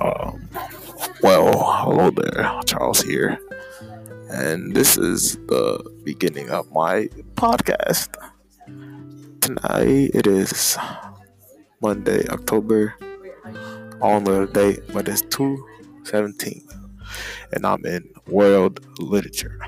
Uh, well, hello there, Charles here, and this is the beginning of my podcast. Tonight it is Monday, October on the date, but it's two seventeen, and I'm in world literature.